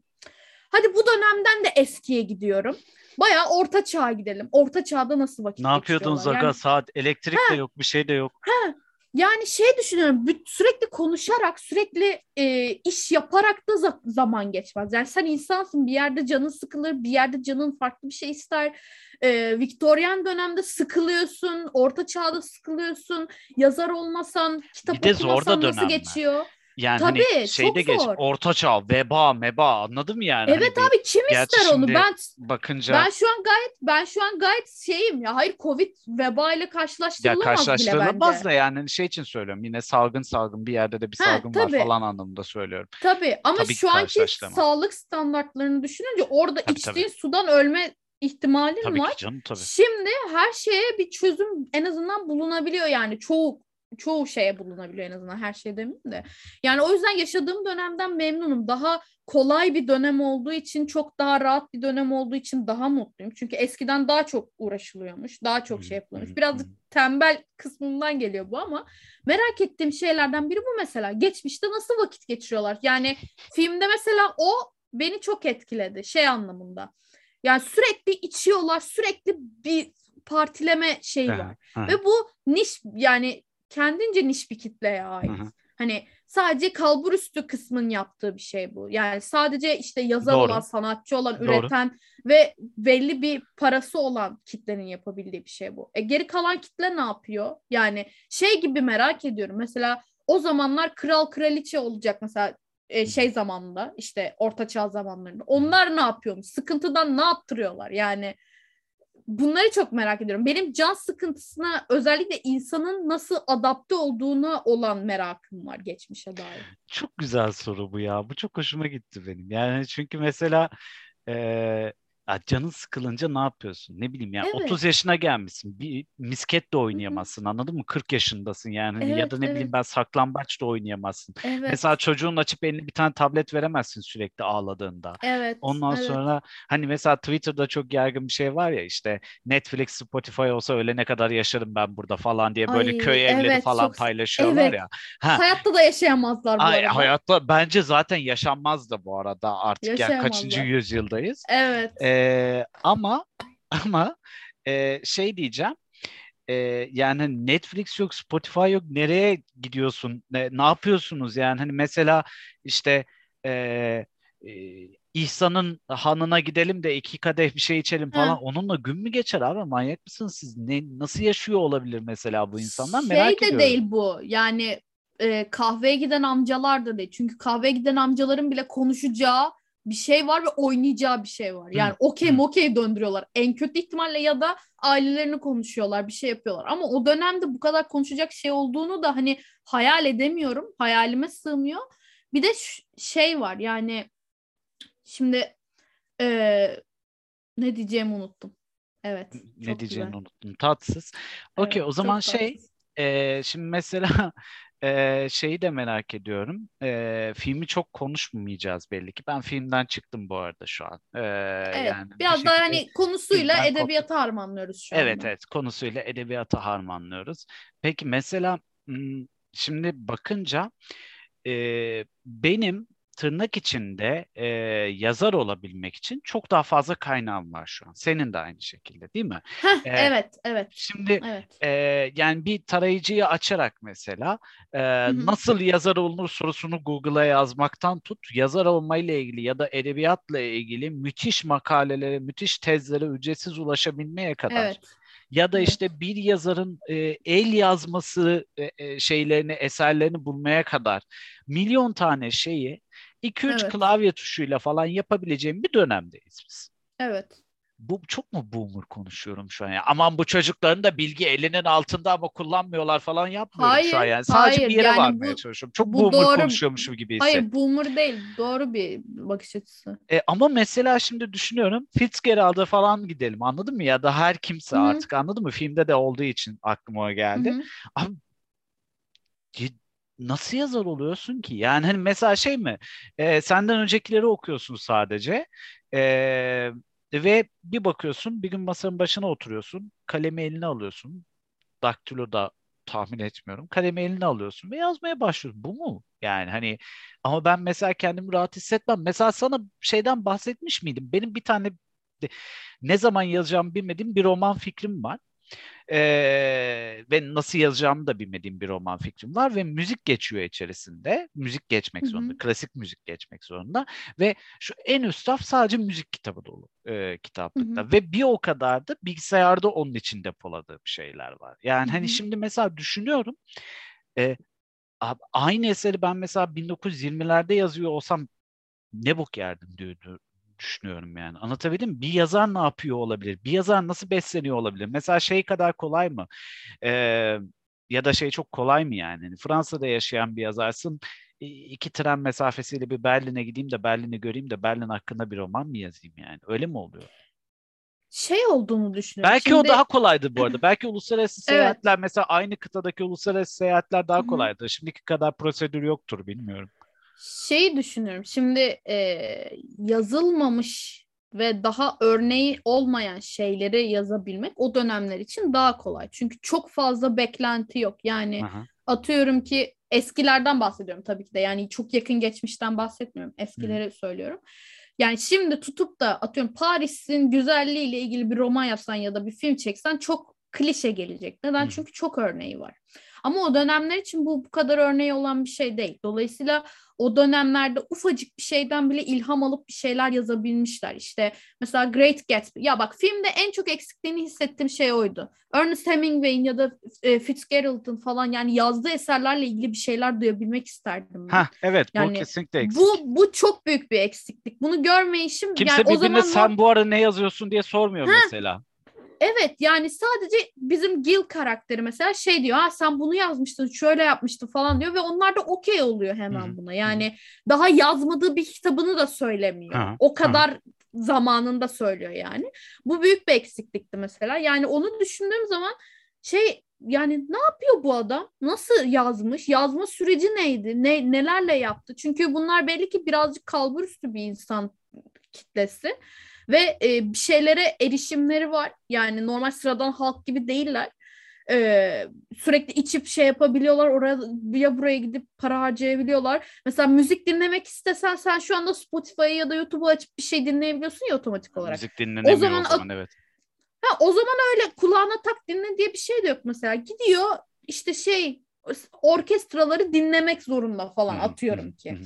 Hadi bu dönemden de eskiye gidiyorum. bayağı orta çağa gidelim. Orta çağda nasıl vakit Ne yapıyordunuz aga Yani, saat elektrik de yok bir şey de yok. yani şey düşünüyorum sürekli konuşarak sürekli e, iş yaparak da za- zaman geçmez. Yani sen insansın bir yerde canın sıkılır bir yerde canın farklı bir şey ister. E, Viktoryen dönemde sıkılıyorsun, orta çağda sıkılıyorsun. Yazar olmasan, kitap Bir okumasan nasıl geçiyor? Yani Tabii, hani şeyde geç zor. orta çağ, veba, meba anladın mı yani? Hani Evet bir abi kim ister onu? Ben bakınca ben şu an gayet ben şu an gayet şeyim ya. Hayır Covid veba ile ya karşılaştırılamaz bile karşılaştırılamaz bence. da yani şey için söylüyorum. Yine salgın salgın bir yerde de bir Ha, salgın tabii. var falan anlamında söylüyorum. Tabii ama Tabii şu anki sağlık standartlarını düşününce orada Tabii, içtiğin sudan ölme ihtimalin Tabii var. ki canım tabii. Şimdi her şeye bir çözüm en azından bulunabiliyor yani çoğu çoğu şeye bulunabiliyor en azından her şey demeyeyim de. Yani o yüzden yaşadığım dönemden memnunum. Daha kolay bir dönem olduğu için çok daha rahat bir dönem olduğu için daha mutluyum. Çünkü eskiden daha çok uğraşılıyormuş, daha çok şey yapılıyormuş. Birazcık tembel kısmından geliyor bu ama merak ettiğim şeylerden biri bu mesela. Geçmişte nasıl vakit geçiriyorlar? Yani filmde mesela o beni çok etkiledi şey anlamında. Yani sürekli içiyorlar, sürekli bir partileme şeyi Hı, var. hı, Ve bu niş yani kendince niş bir kitleye ait. hı hı. Hani sadece kalburüstü kısmın yaptığı bir şey bu. Yani sadece işte yazar Doğru. olan, sanatçı olan, Doğru. üreten ve belli bir parası olan kitlenin yapabildiği bir şey bu. E geri kalan kitle ne yapıyor? Yani şey gibi merak ediyorum. Mesela o zamanlar kral kraliçe olacak mesela e, şey zamanında işte ortaçağ zamanlarında. Onlar ne yapıyormuş? Sıkıntıdan ne yaptırıyorlar? Yani bunları çok merak ediyorum. Benim can sıkıntısına özellikle insanın nasıl adapte olduğuna olan merakım var geçmişe dair. Çok güzel soru bu ya. Bu çok hoşuma gitti benim. Yani çünkü mesela eee, ya canın sıkılınca ne yapıyorsun? Ne bileyim ya Evet. 30 yaşına gelmişsin. Bir misket de oynayamazsın. Anladın mı? 40 yaşındasın yani. Hani ya Evet, da ne bileyim evet. ben saklambaç da oynayamazsın. Evet. Mesela çocuğun açıp eline bir tane tablet veremezsin sürekli ağladığında. evet. Ondan evet. sonra hani mesela Twitter'da çok yaygın bir şey var ya işte Netflix, Spotify olsa ölene kadar yaşarım ben burada falan diye böyle Ay, köy evleri evet, falan çok- paylaşıyorlar evet. ya. Ha, Hayatta da yaşayamazlar bu Ay, arada. hayatta bence zaten yaşanmaz da bu arada artık yani kaçıncı yüzyıldayız. Evet. Ee, ama ama e, şey diyeceğim e, yani Netflix yok Spotify yok nereye gidiyorsun ne, ne yapıyorsunuz yani hani mesela işte e, e, İhsan'ın hanına gidelim de iki kadeh bir şey içelim falan Hı. onunla gün mü geçer abi manyak mısınız siz ne, nasıl yaşıyor olabilir mesela bu insanlar şey merak de ediyorum. değil bu. Yani e, kahveye giden amcalar da değil. Çünkü kahveye giden amcaların bile konuşacağı bir şey var ve oynayacağı bir şey var. Yani okey mokey döndürüyorlar. En kötü ihtimalle ya da ailelerini konuşuyorlar, bir şey yapıyorlar. Ama o dönemde bu kadar konuşacak şey olduğunu da hani hayal edemiyorum. Hayalime sığmıyor. Bir de şey var yani şimdi e, ne diyeceğimi unuttum. Evet. ne diyeceğini güzel. unuttum tatsız. Okey Evet, o zaman şey tatsız. Ee, şimdi mesela e, şeyi de merak ediyorum. Ee, filmi çok konuşmayacağız belli ki. Ben filmden çıktım bu arada şu an. Ee, Evet, yani bir biraz daha hani konusuyla edebiyata harmanlıyoruz şu Evet anda. evet konusuyla edebiyata harmanlıyoruz. Peki mesela şimdi bakınca e, benim tırnak içinde e, yazar olabilmek için çok daha fazla kaynağım var şu an. Senin de aynı şekilde değil mi? Heh, Ee, evet, evet, Şimdi evet. ee, yani bir tarayıcıyı açarak mesela e, nasıl yazar olunur sorusunu Google'a yazmaktan tut yazar olmayla ilgili ya da edebiyatla ilgili müthiş makalelere, müthiş tezlere ücretsiz ulaşabilmeye kadar Evet. Ya da işte bir yazarın e, el yazması e, e, şeylerini, eserlerini bulmaya kadar milyon tane şeyi 2-3 Evet. klavye tuşuyla falan yapabileceğim bir dönemdeyiz biz Evet. Bu çok mu boomer konuşuyorum şu an ya? Aman bu çocukların da bilgi elinin altında ama kullanmıyorlar falan yapmıyorum şu an Hayır, yani. Sadece hayır. bir yere Yani varmaya bu- çalışıyorum. Çok bu boomer doğru- konuşuyormuşum gibi. Hayır, boomer değil. Doğru bir bakış açısı. E, ama mesela şimdi düşünüyorum Fitzgerald'a falan gidelim anladın mı? Ya da her kimse Hı hı. artık anladın mı? Filmde de olduğu için aklıma o geldi. Hı hı. Abi nasıl yazar oluyorsun ki? Yani hani mesela şey mi? E, senden öncekileri okuyorsun sadece. E, ve bir bakıyorsun bir gün masanın başına oturuyorsun. Kalemi eline alıyorsun. Daktilo da tahmin etmiyorum. Kalemi eline alıyorsun ve yazmaya başlıyorsun. Bu mu? Yani hani ama ben mesela kendimi rahat hissetmem. Mesela sana şeyden bahsetmiş miydim? Benim bir tane ne zaman yazacağımı bilmediğim bir roman fikrim var. Ee, ve nasıl yazacağımı da bilmediğim bir roman fikrim var ve müzik geçiyor içerisinde. Müzik geçmek zorunda, Hı-hı. klasik müzik geçmek zorunda ve şu en üst raf sadece müzik kitabı dolu e, kitaplıkta Hı-hı. ve bir o kadar da bilgisayarda onun için depoladığım şeyler var. Yani Hı-hı. hani şimdi mesela düşünüyorum e, aynı eseri ben mesela 1920'lerde yazıyor olsam ne bok yerdim diyordu düşünüyorum yani. Anlatabildim mi? Bir yazar ne yapıyor olabilir? Bir yazar nasıl besleniyor olabilir? Mesela şey kadar kolay mı? Ee, ya da şey çok kolay mı yani? Hani Fransa'da yaşayan bir yazarsın. iki tren mesafesiyle bir Berlin'e gideyim de Berlin'i göreyim de Berlin hakkında bir roman mı yazayım yani? Öyle mi oluyor? şey olduğunu düşünüyorum. Belki Şimdi... o daha kolaydı bu arada. Belki uluslararası seyahatler evet. mesela aynı kıtadaki uluslararası seyahatler daha kolaydı. Şimdiki kadar prosedür yoktur bilmiyorum şeyi düşünüyorum. Şimdi e, yazılmamış ve daha örneği olmayan şeyleri yazabilmek o dönemler için daha kolay. Çünkü çok fazla beklenti yok. Yani Aha. atıyorum ki eskilerden bahsediyorum tabii ki de. Yani çok yakın geçmişten bahsetmiyorum. Eskileri Hı. söylüyorum. Yani şimdi tutup da atıyorum Paris'in güzelliğiyle ilgili bir roman yapsan ya da bir film çeksen çok klişe gelecek. Neden? Hı. Çünkü çok örneği var. Ama o dönemler için bu bu kadar örneği olan bir şey değil. Dolayısıyla o dönemlerde ufacık bir şeyden bile ilham alıp bir şeyler yazabilmişler. İşte mesela Great Gatsby. Ya bak filmde en çok eksikliğini hissettiğim şey oydu. Ernest Hemingway'in ya da e, Fitzgerald'ın falan yani yazdığı eserlerle ilgili bir şeyler duyabilmek isterdim. Ha evet yani, bu kesinlikle eksik. Bu bu çok büyük bir eksiklik. Bunu görmeyişim Kimse yani birbirine o zaman sen bu arada ne yazıyorsun diye sormuyor ha, mesela. Evet yani sadece bizim Gil karakteri mesela şey diyor ha sen bunu yazmıştın şöyle yapmıştın falan diyor ve onlar da okey oluyor hemen buna. Yani daha yazmadığı bir kitabını da söylemiyor. Ha. O kadar ha. zamanında söylüyor yani. Bu büyük bir eksiklikti mesela. Yani onu düşündüğüm zaman şey yani ne yapıyor bu adam? Nasıl yazmış? Yazma süreci neydi? Ne nelerle yaptı? Çünkü bunlar belli ki birazcık kalburüstü bir insan kitlesi. Ve e, bir şeylere erişimleri var. Yani normal sıradan halk gibi değiller. Ee, sürekli içip şey yapabiliyorlar oraya ya buraya gidip para harcayabiliyorlar. Mesela müzik dinlemek istesen sen şu anda Spotify'ı ya da YouTube'u açıp bir şey dinleyebiliyorsun ya otomatik olarak. Müzik dinlenemiyor o zaman, o zaman evet. Ha, o zaman öyle kulağına tak dinle diye bir şey de yok mesela. Gidiyor işte şey orkestraları dinlemek zorunda falan atıyorum ki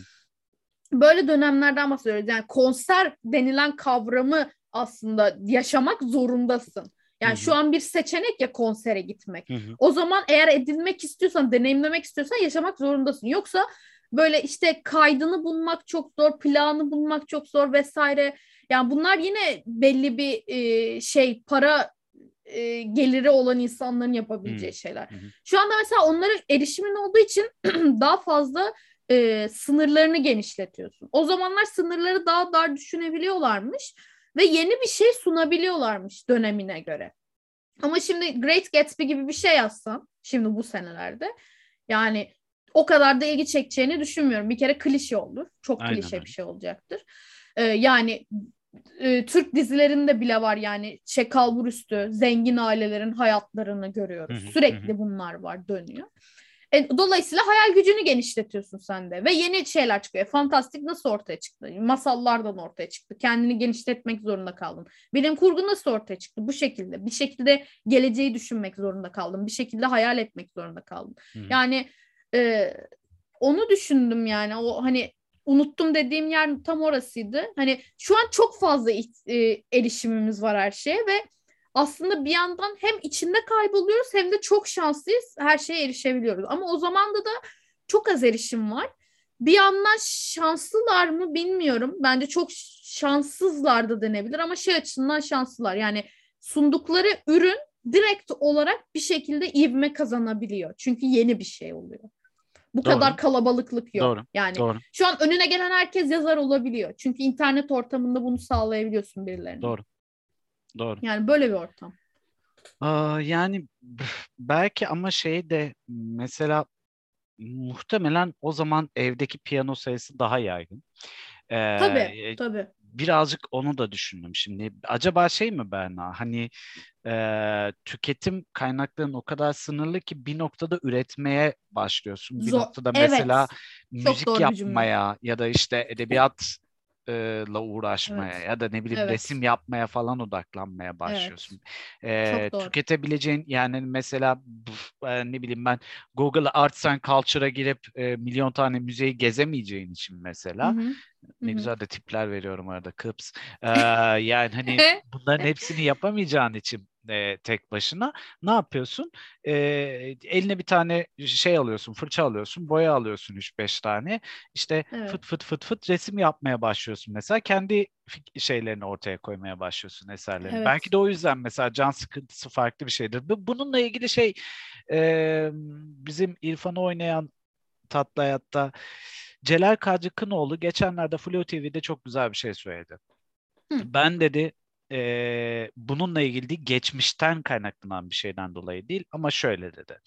böyle dönemlerden bahsediyoruz. Yani konser denilen kavramı aslında yaşamak zorundasın. Yani Hı-hı. şu an bir seçenek ya konsere gitmek. Hı-hı. O zaman eğer edinmek istiyorsan, deneyimlemek istiyorsan yaşamak zorundasın. Yoksa böyle işte kaydını bulmak çok zor, planı bulmak çok zor vesaire. Yani bunlar yine belli bir e, şey para e, geliri olan insanların yapabileceği hmm. şeyler. Hmm. Şu anda mesela onlara erişimin olduğu için daha fazla e, sınırlarını genişletiyorsun. O zamanlar sınırları daha dar düşünebiliyorlarmış ve yeni bir şey sunabiliyorlarmış dönemine göre. Ama şimdi Great Gatsby gibi bir şey yazsan şimdi bu senelerde yani o kadar da ilgi çekeceğini düşünmüyorum. Bir kere klişe olur. Çok Aynen. klişe bir şey olacaktır. Ee, yani e, Türk dizilerinde bile var yani şey kalbur üstü zengin ailelerin hayatlarını görüyoruz. Sürekli bunlar var dönüyor. E, dolayısıyla hayal gücünü genişletiyorsun sen de ve yeni şeyler çıkıyor. Fantastik nasıl ortaya çıktı? Masallardan ortaya çıktı. Kendini genişletmek zorunda kaldın. Bilim kurgu nasıl ortaya çıktı? Bu şekilde. Bir şekilde geleceği düşünmek zorunda kaldım. Bir şekilde hayal etmek zorunda kaldım. Hmm. Yani e, onu düşündüm yani. O hani unuttum dediğim yer tam orasıydı. Hani şu an çok fazla e, erişimimiz var her şeye ve aslında bir yandan hem içinde kayboluyoruz hem de çok şanslıyız. Her şeye erişebiliyoruz. Ama o zaman da da çok az erişim var. Bir yandan şanslılar mı bilmiyorum. Bence çok şanssızlar da denebilir ama şey açısından şanslılar. Yani sundukları ürün direkt olarak bir şekilde ivme kazanabiliyor. Çünkü yeni bir şey oluyor. Bu Doğru. kadar kalabalıklık yok. Doğru. Yani Doğru. şu an önüne gelen herkes yazar olabiliyor. Çünkü internet ortamında bunu sağlayabiliyorsun birilerine. Doğru. Doğru. Yani böyle bir ortam. Aa, yani belki ama şey de mesela muhtemelen o zaman evdeki piyano sayısı daha yaygın. Ee, tabii, tabii. Birazcık onu da düşündüm şimdi. Acaba şey mi Berna? Hani e, tüketim kaynaklarının o kadar sınırlı ki bir noktada üretmeye başlıyorsun. Bir Zor, noktada mesela evet. müzik yapmaya ya da işte edebiyat la uğraşmaya Evet. ya da ne bileyim Evet. resim yapmaya falan odaklanmaya başlıyorsun. Çok doğru. tüketebileceğin yani mesela e, ne bileyim ben Google Arts and Culture'a girip e, milyon tane müzeyi gezemeyeceğin için Hı mesela hı. Ne güzel de tipler veriyorum arada kıps. Ee, yani hani bunların hepsini yapamayacağın için e, tek başına ne yapıyorsun? Ee, eline bir tane şey alıyorsun, fırça alıyorsun, boya alıyorsun 3-5 tane. İşte Evet. fıt fıt fıt fıt resim yapmaya başlıyorsun mesela. Kendi şeylerini ortaya koymaya başlıyorsun eserlerini. Evet. Belki de o yüzden mesela can sıkıntısı farklı bir şeydir. Bu- Bununla ilgili şey e, bizim İrfan'ı oynayan Tatlı Hayat'ta Celal Kadri Kınoğlu geçenlerde Flu TV'de çok güzel bir şey söyledi. Hı. Ben dedi eee, bununla ilgili değil, geçmişten kaynaklanan bir şeyden dolayı değil ama şöyle dedi.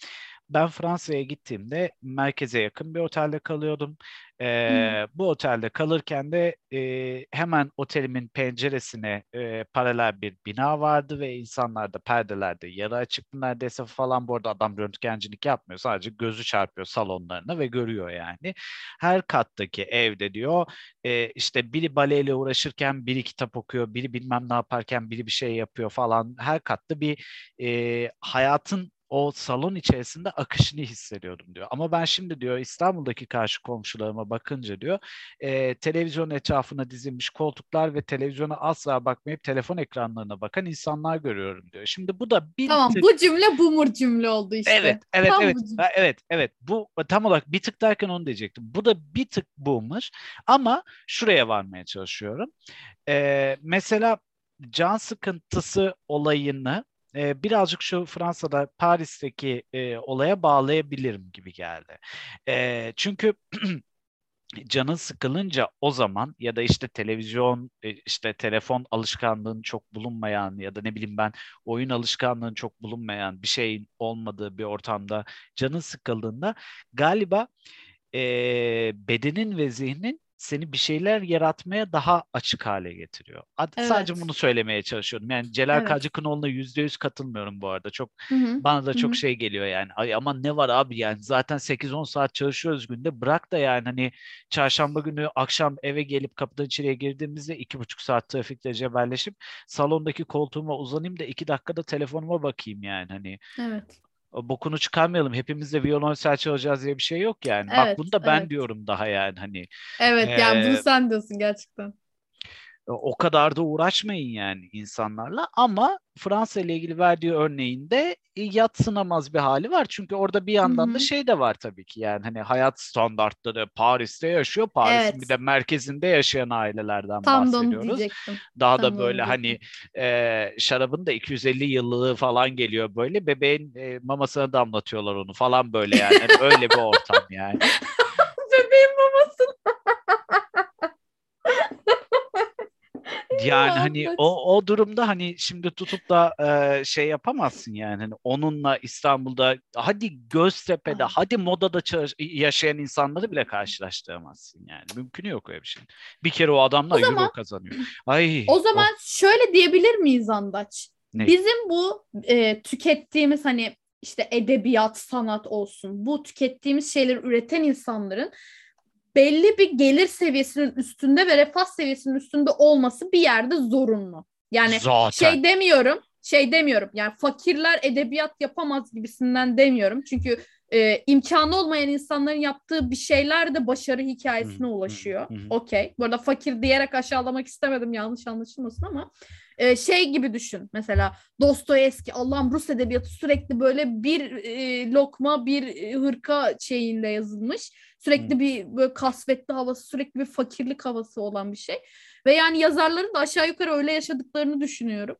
Ben Fransa'ya gittiğimde merkeze yakın bir otelde kalıyordum. Eee, bu otelde kalırken de eee, hemen otelimin penceresine eee, paralel bir bina vardı ve insanlar da perdelerde yarı açıktı neredeyse falan. Bu arada adam röntgencilik yapmıyor. Sadece gözü çarpıyor salonlarına ve görüyor yani. Her kattaki evde diyor e, işte biri baleyle uğraşırken biri kitap okuyor, biri bilmem ne yaparken biri bir şey yapıyor falan. Her katta bir e, hayatın o salon içerisinde akışını hissediyordum diyor. Ama ben şimdi diyor İstanbul'daki karşı komşularıma bakınca diyor e, televizyon etrafına dizilmiş koltuklar ve televizyona asla bakmayıp telefon ekranlarına bakan insanlar görüyorum diyor. Şimdi bu da bir Tamam tık- bu cümle boomer cümle oldu işte. Evet, evet, Tam evet. bu Evet, evet. Bu tam olarak bir tık derken onu diyecektim. Bu da bir tık boomer ama şuraya varmaya çalışıyorum. Ee, mesela can sıkıntısı olayını e, birazcık şu Fransa'da Paris'teki e, olaya bağlayabilirim gibi geldi. E, çünkü canın sıkılınca o zaman ya da işte televizyon e, işte telefon alışkanlığın çok bulunmayan ya da ne bileyim ben oyun alışkanlığın çok bulunmayan bir şeyin olmadığı bir ortamda canın sıkıldığında galiba e, bedenin ve zihnin seni bir şeyler yaratmaya daha açık hale getiriyor. Ad- Sadece Evet. bunu söylemeye çalışıyorum. Yani Celal Evet. Kacıkınoğlu'na yüzde yüz katılmıyorum bu arada. Çok Hı hı. bana da çok Hı hı. şey geliyor yani. Ay aman ne var abi yani zaten 8-10 saat çalışıyoruz günde. Bırak da yani hani çarşamba günü akşam eve gelip kapıdan içeriye girdiğimizde iki buçuk saat trafikte cebelleşip salondaki koltuğuma uzanayım da iki dakikada telefonuma bakayım yani hani. Evet. Bokunu çıkarmayalım. Hepimiz de violonsel çalacağız diye bir şey yok yani. Bak Evet, bunu da ben evet. diyorum daha yani hani. Evet yani bunu sen diyorsun gerçekten. O kadar da uğraşmayın yani insanlarla ama Fransa ile ilgili verdiği örneğinde e, yatsınamaz bir hali var. Çünkü orada bir yandan Hı da şey de var tabii ki yani hani hayat standartları Paris'te yaşıyor. Paris'in Evet. bir de merkezinde yaşayan ailelerden Tam bahsediyoruz. Daha Tam da böyle hani e, şarabın da 250 yıllığı falan geliyor böyle. Bebeğin e, mamasına damlatıyorlar onu falan böyle yani. Hani öyle bir ortam yani. Bebeğin maması. Yani hani o o durumda hani şimdi tutup da e, şey yapamazsın yani hani onunla İstanbul'da hadi Göztepe'de hadi modada yaşayan insanları bile karşılaştıramazsın yani mümkünü yok öyle bir şey. Bir kere o adamlar O zaman- euro kazanıyor. Ay O zaman şöyle diyebilir miyiz Andaç? Ne? Bizim bu e, tükettiğimiz hani işte edebiyat, sanat olsun bu tükettiğimiz şeyleri üreten insanların belli bir gelir seviyesinin üstünde ve refah seviyesinin üstünde olması bir yerde zorunlu. Yani zaten şey demiyorum, şey demiyorum. Yani fakirler edebiyat yapamaz gibisinden demiyorum. Çünkü e, imkanı olmayan insanların yaptığı bir şeyler de başarı hikayesine ulaşıyor. hı. Okey. Bu arada fakir diyerek aşağılamak istemedim yanlış anlaşılmasın ama e, şey gibi düşün. Mesela Dostoyevski Allah'ım Rus edebiyatı sürekli böyle bir e, lokma bir e, hırka şeyinde yazılmış. Sürekli bir böyle kasvetli havası, sürekli bir fakirlik havası olan bir şey. Ve yani yazarların da aşağı yukarı öyle yaşadıklarını düşünüyorum.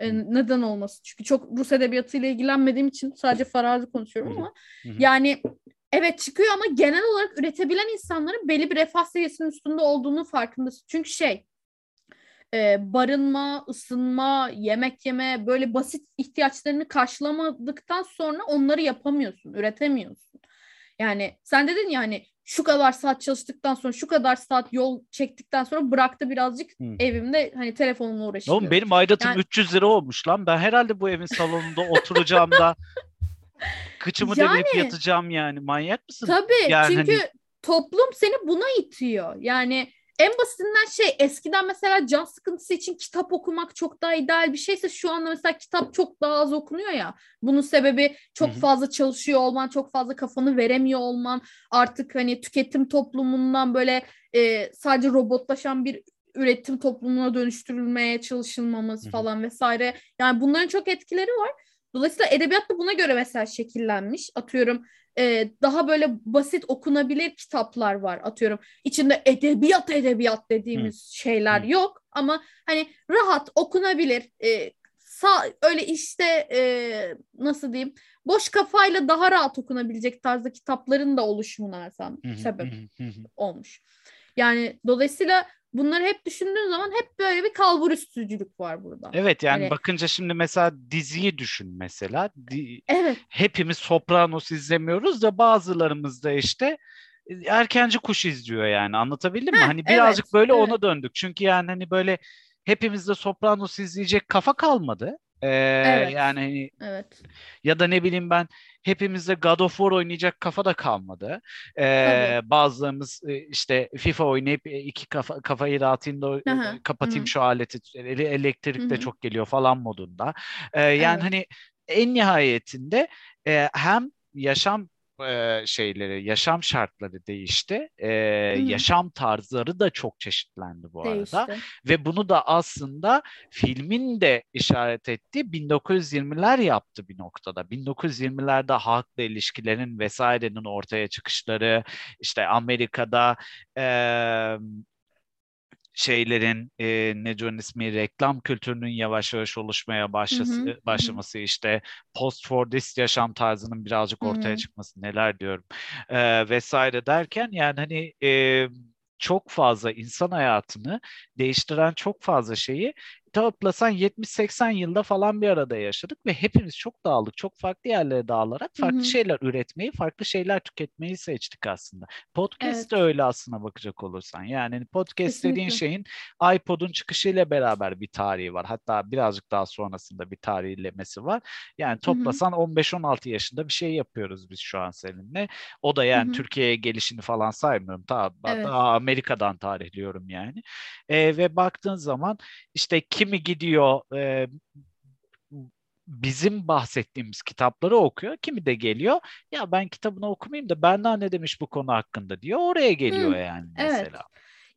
E, neden olmasın? Çünkü çok Rus edebiyatıyla ilgilenmediğim için sadece farazi konuşuyorum ama yani evet çıkıyor ama genel olarak üretebilen insanların belli bir refah seviyesinin üstünde olduğunu farkındasın. Çünkü şey e, barınma, ısınma, yemek yeme böyle basit ihtiyaçlarını karşılamadıktan sonra onları yapamıyorsun, üretemiyorsun. Yani sen dedin ya hani şu kadar saat çalıştıktan sonra şu kadar saat yol çektikten sonra bıraktı birazcık Hı. evimde hani telefonumla uğraşıyorum. Oğlum benim aidatım Yani- 300 lira olmuş lan. Ben herhalde bu evin salonunda oturacağım da kıçımı Yani- devirip yatacağım yani. Manyak mısın? Tabii Yani çünkü hani- toplum seni buna itiyor. Yani en basitinden şey eskiden mesela can sıkıntısı için kitap okumak çok daha ideal bir şeyse şu anda mesela kitap çok daha az okunuyor ya. Bunun sebebi çok Hı hı. fazla çalışıyor olman, çok fazla kafanı veremiyor olman, artık hani tüketim toplumundan böyle e, sadece robotlaşan bir üretim toplumuna dönüştürülmeye çalışılmamız Hı hı. falan vesaire. Yani bunların çok etkileri var. Dolayısıyla edebiyat da buna göre mesela şekillenmiş. Atıyorum e, daha böyle basit okunabilir kitaplar var. Atıyorum içinde edebiyat edebiyat dediğimiz şeyler Hı. yok. Ama hani rahat okunabilir. E, sağ, öyle işte e, nasıl diyeyim boş kafayla daha rahat okunabilecek tarzda kitapların da oluşumuna Hı hı, sebep hı hı, hı hı. olmuş. Yani dolayısıyla bunları hep düşündüğün zaman hep böyle bir kalbur üstücülük var burada. Evet yani Hani- bakınca şimdi mesela diziyi düşün mesela. Di- Evet. hepimiz Sopranos izlemiyoruz da bazılarımız da işte e, erkenci kuş izliyor yani anlatabildim mi? Heh, Hani birazcık evet, böyle evet. ona döndük. Çünkü yani hani böyle hepimizde Sopranos izleyecek kafa kalmadı. Ee, Evet. Yani hani Evet. ya da ne bileyim ben hepimizde God of War oynayacak kafa da kalmadı. Ee, Tabii. bazılarımız e, işte FIFA oynayıp e, iki kafa, kafayı dağıtayım da e, Aha, kapatayım hı hı. şu aleti ele- elektrik Hı de çok geliyor falan modunda. Ee, yani Evet. hani en nihayetinde e, hem yaşam e, şeyleri, yaşam şartları değişti. E, Hı yaşam tarzları da çok çeşitlendi bu arada. Değişti. Ve bunu da aslında filmin de işaret ettiği 1920'ler yaptı bir noktada. 1920'lerde halkla ilişkilerin vesairenin ortaya çıkışları, işte Amerika'da eee, şeylerin e, ne diyorsun ismi reklam kültürünün yavaş yavaş oluşmaya başlası, Hı hı, hı hı. başlaması işte post Fordist yaşam tarzının birazcık Hı ortaya hı. çıkması neler diyorum e, vesaire derken yani hani e, çok fazla insan hayatını değiştiren çok fazla şeyi toplasan 70-80 yılda falan bir arada yaşadık ve hepimiz çok dağıldık. Çok farklı yerlere dağılarak farklı hı. şeyler üretmeyi, farklı şeyler tüketmeyi seçtik aslında. Podcast de Evet. öyle aslına bakacak olursan. Yani podcast dediğin Kesinlikle. şeyin iPod'un çıkışıyla beraber bir tarihi var. Hatta birazcık daha sonrasında bir tarihlemesi var. Yani toplasan 15-16 yaşında bir şey yapıyoruz biz şu an seninle. O da yani. Türkiye'ye gelişini falan saymıyorum. Daha, Evet. daha Amerika'dan tarihliyorum yani. E, ve baktığın zaman işte kimi gidiyor e, bizim bahsettiğimiz kitapları okuyor. Kimi de geliyor ya ben kitabını okumayayım da Berna ne demiş bu konu hakkında diyor. Oraya geliyor Hı, yani Evet. mesela.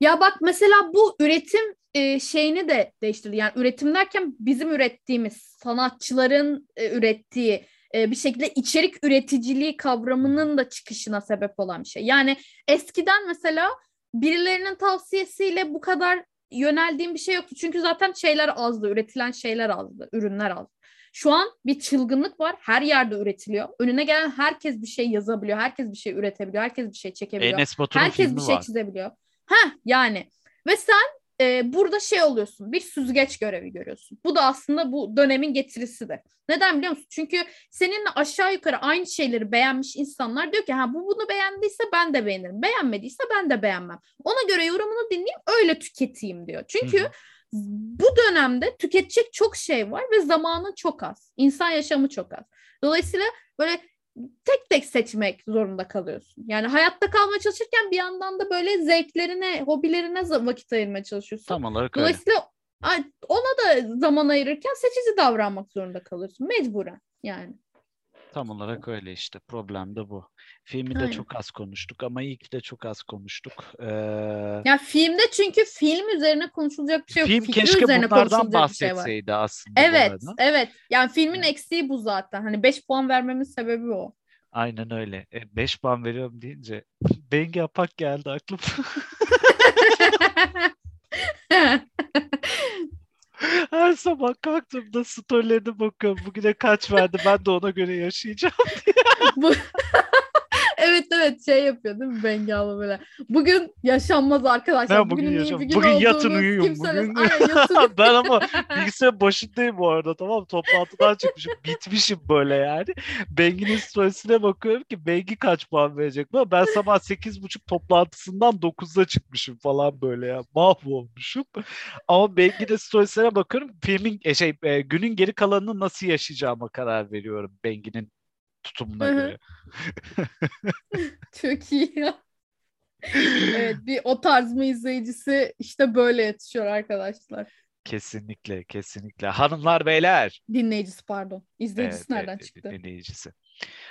Ya bak mesela bu üretim e, şeyini de değiştirdi. Yani üretim derken bizim ürettiğimiz sanatçıların e, ürettiği e, bir şekilde içerik üreticiliği kavramının da çıkışına sebep olan bir şey. Yani eskiden mesela birilerinin tavsiyesiyle bu kadar yöneldiğim bir şey yoktu. Çünkü zaten şeyler azdı, üretilen şeyler azdı, ürünler azdı. Şu an bir çılgınlık var. Her yerde üretiliyor. Önüne gelen herkes bir şey yazabiliyor. Herkes bir şey üretebiliyor. Herkes bir şey çekebiliyor. Enes Batur'un Herkes bir şey var. çizebiliyor. Heh yani. Ve sen e, burada şey oluyorsun. Bir süzgeç görevi görüyorsun. Bu da aslında bu dönemin getirisi de. Neden biliyor musun? Çünkü seninle aşağı yukarı aynı şeyleri beğenmiş insanlar diyor ki ha bu bunu beğendiyse ben de beğenirim. Beğenmediyse ben de beğenmem. Ona göre yorumunu dinleyeyim öyle tüketeyim diyor. Çünkü Hı hı. bu dönemde tüketecek çok şey var ve zamanın çok az. İnsan yaşamı çok az. Dolayısıyla böyle tek tek seçmek zorunda kalıyorsun. Yani hayatta kalmaya çalışırken bir yandan da böyle zevklerine, hobilerine vakit ayırmaya çalışıyorsun. Tam olarak. Dolayısıyla ay- ona da zaman ayırırken seçici davranmak zorunda kalıyorsun. Mecburen yani. Tam olarak öyle işte. Problem de bu. Filmi de Aynen. çok az konuştuk ama ilk de çok az konuştuk. Ee, Ya filmde çünkü film üzerine konuşulacak bir şey yok. film Fikri keşke üzerine bunlardan bir şey var. bahsetseydi aslında Evet, evet. Yani filmin eksiği bu zaten. Hani 5 puan vermemin sebebi o. Aynen öyle. 5 puan veriyorum deyince Bengi Apak geldi aklıma. Her sabah kalktığımda storylerine bakıyorum. Bugüne kaç verdi ben de ona göre yaşayacağım. Bu... evet evet şey yapıyor değil mi Bengali böyle. Bugün yaşanmaz arkadaşlar. Ben bugün yaşam. bir gün Bugün yatın uyuyun. Bugün... Aynen yatın. ben ama bilgisayar başındayım bu arada tamam? Toplantıdan çıkmışım. Bitmişim böyle yani. Bengi'nin storiesine bakıyorum ki Bengi kaç puan verecek bana. Ben sabah 8.30 toplantısından 9'da çıkmışım falan böyle ya. Mahvolmuşum. Ama Bengi'nin storiesine bakıyorum. Filmin e, şey e, günün geri kalanını nasıl yaşayacağıma karar veriyorum Bengi'nin tutumuna göre. Çok iyi ya. evet bir o tarz mı izleyicisi işte böyle yetişiyor arkadaşlar. Kesinlikle, kesinlikle. Hanımlar, beyler. Dinleyicisi pardon. İzleyicisi Evet, nereden evet, çıktı? Dinleyicisi.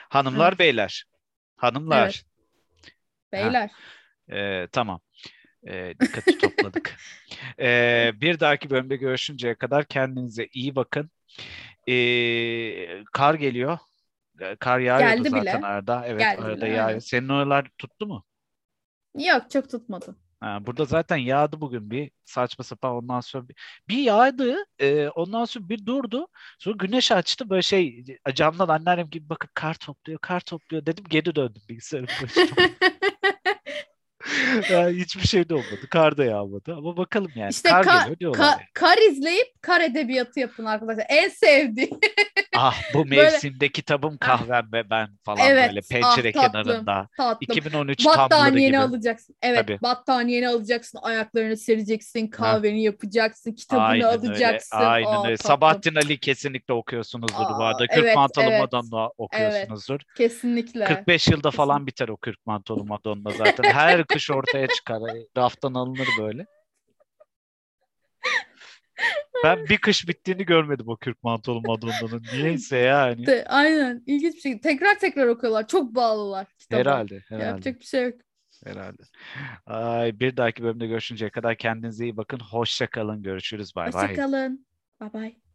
Hanımlar, Evet. beyler. Hanımlar. Evet. Beyler. Ee, tamam. Ee, dikkati topladık. Ee, bir dahaki bölümde görüşünceye kadar kendinize iyi bakın. Ee, kar geliyor. Ee, Kar yağıyordu Geldi zaten bile. arada. Evet Geldi arada bile, yağıyor. Senin oralar tuttu mu? Yok çok tutmadı. Ha, burada zaten yağdı bugün bir saçma sapan ondan sonra bir, bir yağdı e, ondan sonra bir durdu sonra güneş açtı böyle şey camdan anneannem gibi bakıp kar topluyor kar topluyor dedim geri döndüm bilgisayarın başına. Yani hiçbir şey de olmadı kar da yağmadı ama bakalım yani İşte kar ka- geliyor ka- yani. kar izleyip kar edebiyatı yapın arkadaşlar. En sevdiğim. Ah bu Böyle- mevsimde kitabım kahvem ve ben falan Evet, böyle ah, pencere tatlım. kenarında Tatlım. 2013 tabloları Battaniyeni gibi. alacaksın. Evet, Tabii. battaniyeni alacaksın, ayaklarını sereceksin, kahveni yapacaksın, kitabını Aynen alacaksın. öyle. Aynen Aa, öyle. tatlım. Sabahattin Ali kesinlikle okuyorsunuzdur bu Aa, arada. Kırk evet, Mantolu evet. Madonna okuyorsunuzdur. Kesinlikle. 45 yılda falan biter o Kırk Mantolu Madonna zaten. Her kış ortaya çıkar. Raftan alınır böyle. Ben bir kış bittiğini görmedim o Kırk Mantolu Madonna'nın. Niyeyse yani. De- aynen. İlginç bir şey. Tekrar tekrar okuyorlar. Çok bağlılar kitaba. Herhalde. Herhalde. Yapacak bir şey yok. Herhalde. Ay, bir dahaki bölümde görüşünceye kadar kendinize iyi bakın. Hoşça kalın. Görüşürüz. Bay bay. Hoşçakalın. Bye bye.